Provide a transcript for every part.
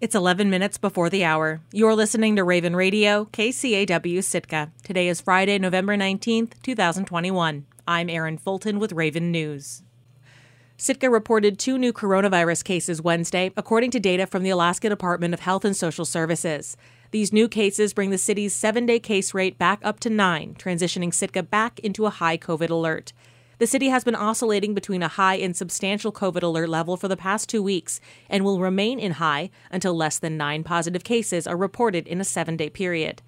It's 11 minutes before the hour. You're listening to Raven Radio, KCAW Sitka. Today is Friday, November 19th, 2021. I'm Erin Fulton with Raven News. Sitka reported two new coronavirus cases Wednesday, according to data from the Alaska Department of Health and Social Services. These new cases bring the city's seven day case rate back up to nine, transitioning Sitka back into a high COVID alert. The city has been oscillating between a high and substantial COVID alert level for the past two weeks and will remain in high until less than nine positive cases are reported in a seven day period.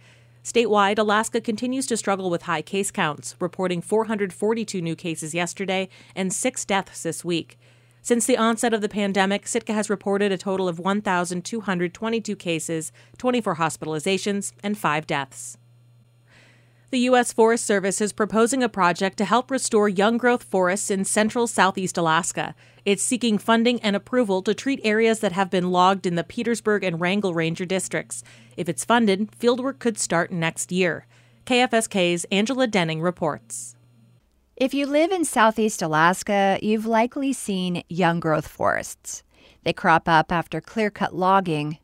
Statewide, Alaska continues to struggle with high case counts, reporting 442 new cases yesterday and six deaths this week. Since the onset of the pandemic, Sitka has reported a total of 1,222 cases, 24 hospitalizations, and five deaths. The U.S. Forest Service is proposing a project to help restore young growth forests in central southeast Alaska. It's seeking funding and approval to treat areas that have been logged in the Petersburg and Wrangell Ranger districts. If it's funded, fieldwork could start next year. KFSK's Angela Denning reports. If you live in southeast Alaska, you've likely seen young growth forests. They crop up after clear cut logging.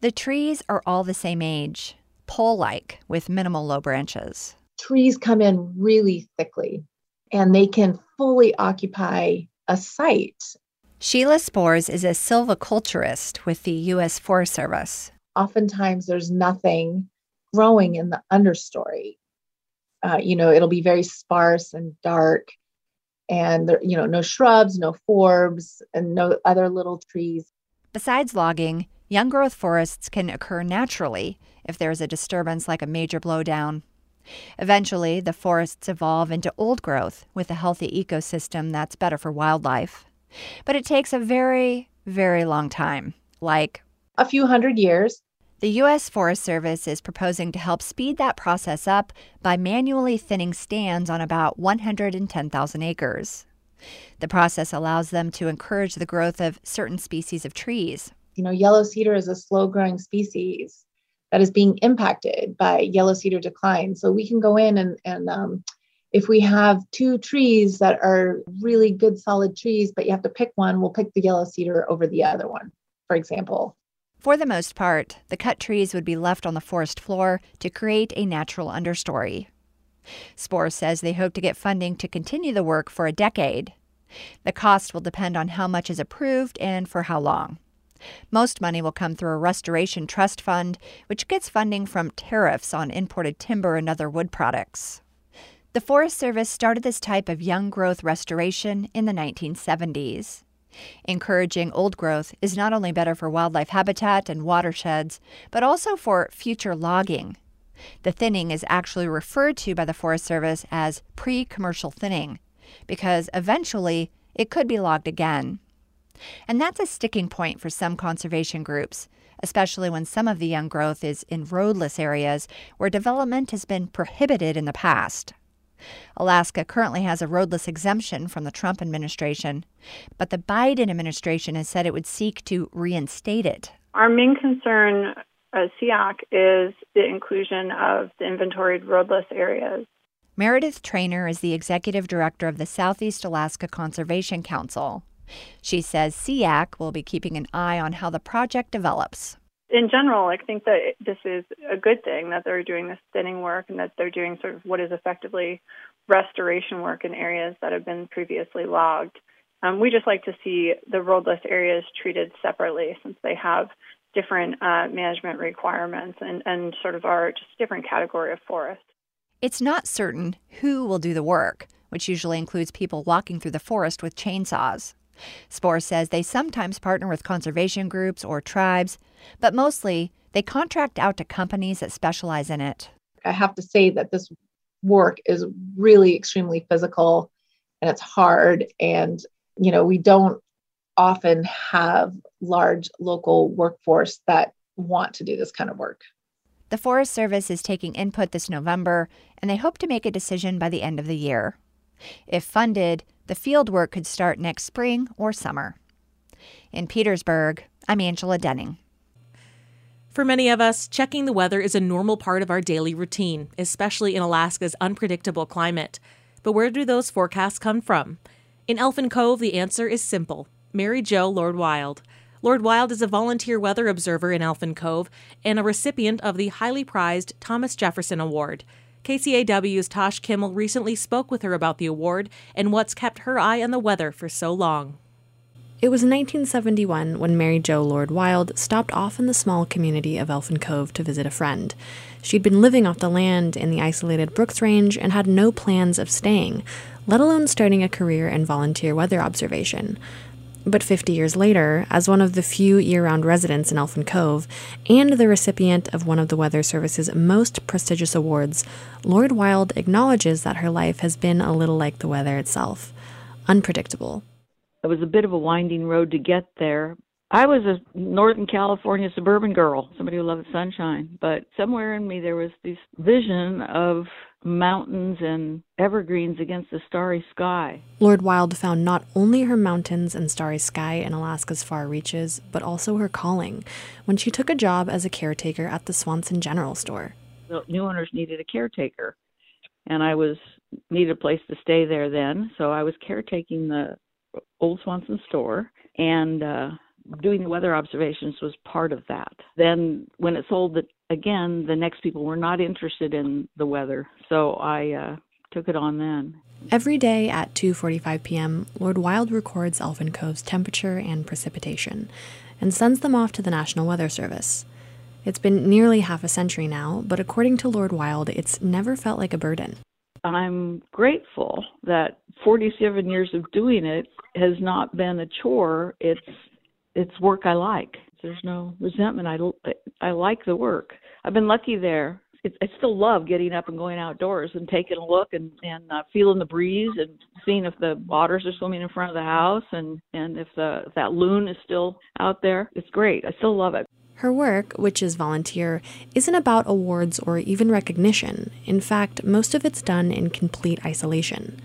The trees are all the same age pole like with minimal low branches. Trees come in really thickly and they can fully occupy a site. Sheila Spores is a silviculturist with the U.S. Forest Service. Oftentimes, there's nothing growing in the understory. Uh, you know, it'll be very sparse and dark, and there, you know, no shrubs, no forbs, and no other little trees. Besides logging, young growth forests can occur naturally if there is a disturbance like a major blowdown. Eventually, the forests evolve into old growth with a healthy ecosystem that's better for wildlife. But it takes a very, very long time, like a few hundred years. The U.S. Forest Service is proposing to help speed that process up by manually thinning stands on about 110,000 acres. The process allows them to encourage the growth of certain species of trees. You know, yellow cedar is a slow growing species that is being impacted by yellow cedar decline. So we can go in and, and um, if we have two trees that are really good solid trees, but you have to pick one, we'll pick the yellow cedar over the other one, for example. For the most part, the cut trees would be left on the forest floor to create a natural understory. Spore says they hope to get funding to continue the work for a decade. The cost will depend on how much is approved and for how long. Most money will come through a restoration trust fund, which gets funding from tariffs on imported timber and other wood products. The Forest Service started this type of young growth restoration in the 1970s. Encouraging old growth is not only better for wildlife habitat and watersheds, but also for future logging. The thinning is actually referred to by the Forest Service as pre commercial thinning, because eventually it could be logged again. And that's a sticking point for some conservation groups, especially when some of the young growth is in roadless areas where development has been prohibited in the past. Alaska currently has a roadless exemption from the Trump administration, but the Biden administration has said it would seek to reinstate it. Our main concern uh, as SEAC is the inclusion of the inventoried roadless areas. Meredith Trainor is the executive director of the Southeast Alaska Conservation Council. She says SEAC will be keeping an eye on how the project develops. In general, I think that this is a good thing that they're doing this thinning work and that they're doing sort of what is effectively restoration work in areas that have been previously logged. Um, we just like to see the roadless areas treated separately since they have different uh, management requirements and, and sort of are just a different category of forest. It's not certain who will do the work, which usually includes people walking through the forest with chainsaws. Spore says they sometimes partner with conservation groups or tribes, but mostly they contract out to companies that specialize in it. I have to say that this work is really extremely physical and it's hard. And, you know, we don't often have large local workforce that want to do this kind of work. The Forest Service is taking input this November, and they hope to make a decision by the end of the year. If funded, the field work could start next spring or summer. In Petersburg, I'm Angela Denning. For many of us, checking the weather is a normal part of our daily routine, especially in Alaska's unpredictable climate. But where do those forecasts come from? In Elfin Cove, the answer is simple Mary Jo Lord Wild. Lord Wild is a volunteer weather observer in Elfin Cove and a recipient of the highly prized Thomas Jefferson Award. KCAW's Tosh Kimmel recently spoke with her about the award and what's kept her eye on the weather for so long. It was 1971 when Mary Jo Lord Wild stopped off in the small community of Elfin Cove to visit a friend. She'd been living off the land in the isolated Brooks Range and had no plans of staying, let alone starting a career in volunteer weather observation. But 50 years later, as one of the few year round residents in Elfin Cove and the recipient of one of the Weather Service's most prestigious awards, Lord Wild acknowledges that her life has been a little like the weather itself unpredictable. It was a bit of a winding road to get there. I was a Northern California suburban girl, somebody who loved sunshine, but somewhere in me there was this vision of mountains and evergreens against a starry sky. Lord Wild found not only her mountains and starry sky in Alaska's far reaches, but also her calling when she took a job as a caretaker at the Swanson General Store. The new owners needed a caretaker, and I was needed a place to stay there then, so I was caretaking the old Swanson store and uh doing the weather observations was part of that. Then when it sold it again, the next people were not interested in the weather, so I uh, took it on then. Every day at 2:45 p.m., Lord Wild records Elfin Cove's temperature and precipitation and sends them off to the National Weather Service. It's been nearly half a century now, but according to Lord Wild, it's never felt like a burden. I'm grateful that 47 years of doing it has not been a chore. It's it's work I like. There's no resentment. I I like the work. I've been lucky there. I still love getting up and going outdoors and taking a look and and uh, feeling the breeze and seeing if the otters are swimming in front of the house and and if the if that loon is still out there. It's great. I still love it. Her work, which is volunteer, isn't about awards or even recognition. In fact, most of it's done in complete isolation.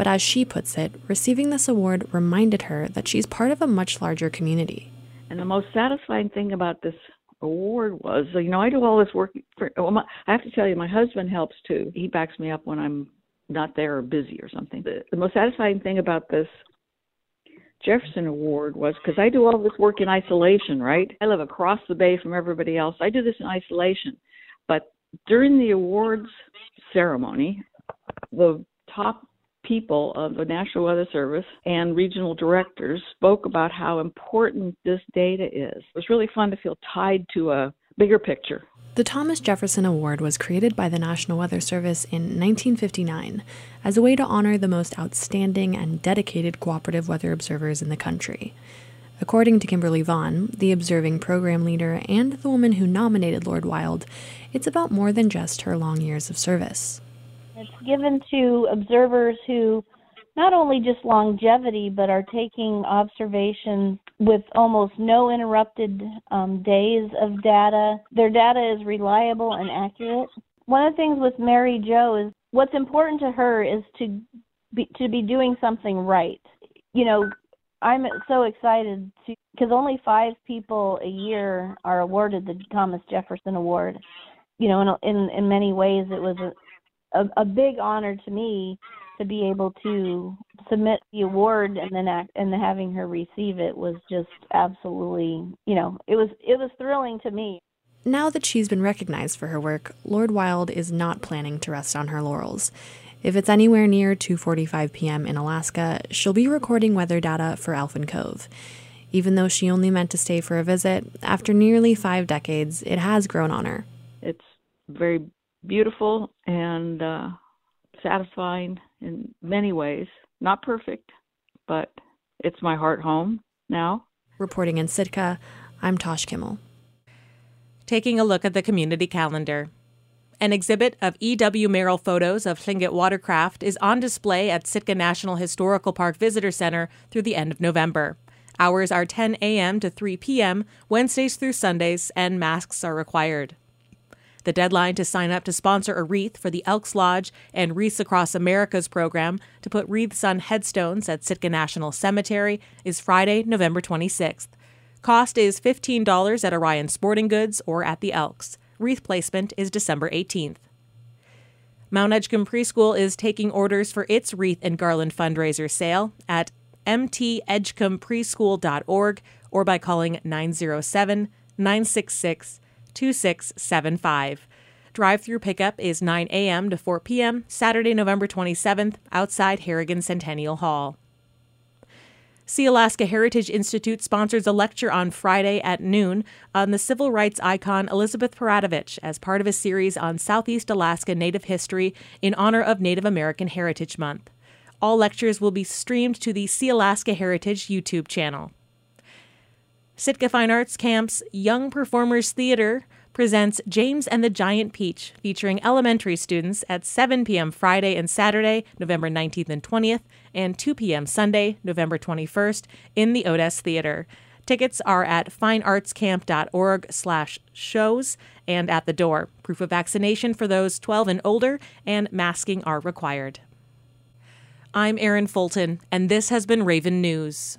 But as she puts it, receiving this award reminded her that she's part of a much larger community. And the most satisfying thing about this award was, you know, I do all this work. For, well, my, I have to tell you, my husband helps too. He backs me up when I'm not there or busy or something. The, the most satisfying thing about this Jefferson Award was because I do all this work in isolation, right? I live across the bay from everybody else. I do this in isolation. But during the awards ceremony, the top people of the National Weather Service and regional directors spoke about how important this data is. It was really fun to feel tied to a bigger picture. The Thomas Jefferson Award was created by the National Weather Service in 1959 as a way to honor the most outstanding and dedicated cooperative weather observers in the country. According to Kimberly Vaughn, the observing program leader and the woman who nominated Lord Wild, it's about more than just her long years of service. It's given to observers who not only just longevity, but are taking observations with almost no interrupted um, days of data. Their data is reliable and accurate. One of the things with Mary Jo is what's important to her is to be to be doing something right. You know, I'm so excited to because only five people a year are awarded the Thomas Jefferson Award. You know, in in, in many ways, it was a a, a big honor to me to be able to submit the award and then act, and having her receive it was just absolutely you know it was it was thrilling to me now that she's been recognized for her work lord wild is not planning to rest on her laurels if it's anywhere near 2:45 p.m. in Alaska, she'll be recording weather data for Elfin Cove. Even though she only meant to stay for a visit, after nearly 5 decades, it has grown on her. It's very beautiful and uh, satisfying in many ways. Not perfect, but it's my heart home now. Reporting in Sitka, I'm Tosh Kimmel. Taking a look at the community calendar. An exhibit of E.W. Merrill photos of Tlingit watercraft is on display at Sitka National Historical Park Visitor Center through the end of November. Hours are 10 a.m. to 3 p.m., Wednesdays through Sundays, and masks are required. The deadline to sign up to sponsor a wreath for the Elks Lodge and Wreaths Across America's program to put wreaths on headstones at Sitka National Cemetery is Friday, November 26th. Cost is $15 at Orion Sporting Goods or at the Elks. Wreath placement is December 18th. Mount Edgecombe Preschool is taking orders for its wreath and garland fundraiser sale at mtedgecombepreschool.org or by calling 907 966 2675. Drive through pickup is 9 a.m. to 4 p.m., Saturday, November 27th, outside Harrigan Centennial Hall. Sealaska Heritage Institute sponsors a lecture on Friday at noon on the civil rights icon Elizabeth Peratrovich as part of a series on Southeast Alaska Native history in honor of Native American Heritage Month. All lectures will be streamed to the Sealaska Heritage YouTube channel. Sitka Fine Arts Camp's Young Performers Theater presents James and the Giant Peach, featuring elementary students at 7 p.m. Friday and Saturday, November 19th and 20th, and 2 p.m. Sunday, November 21st, in the Odess Theater. Tickets are at fineartscamp.org slash shows and at the door. Proof of vaccination for those 12 and older, and masking are required. I'm Erin Fulton, and this has been Raven News.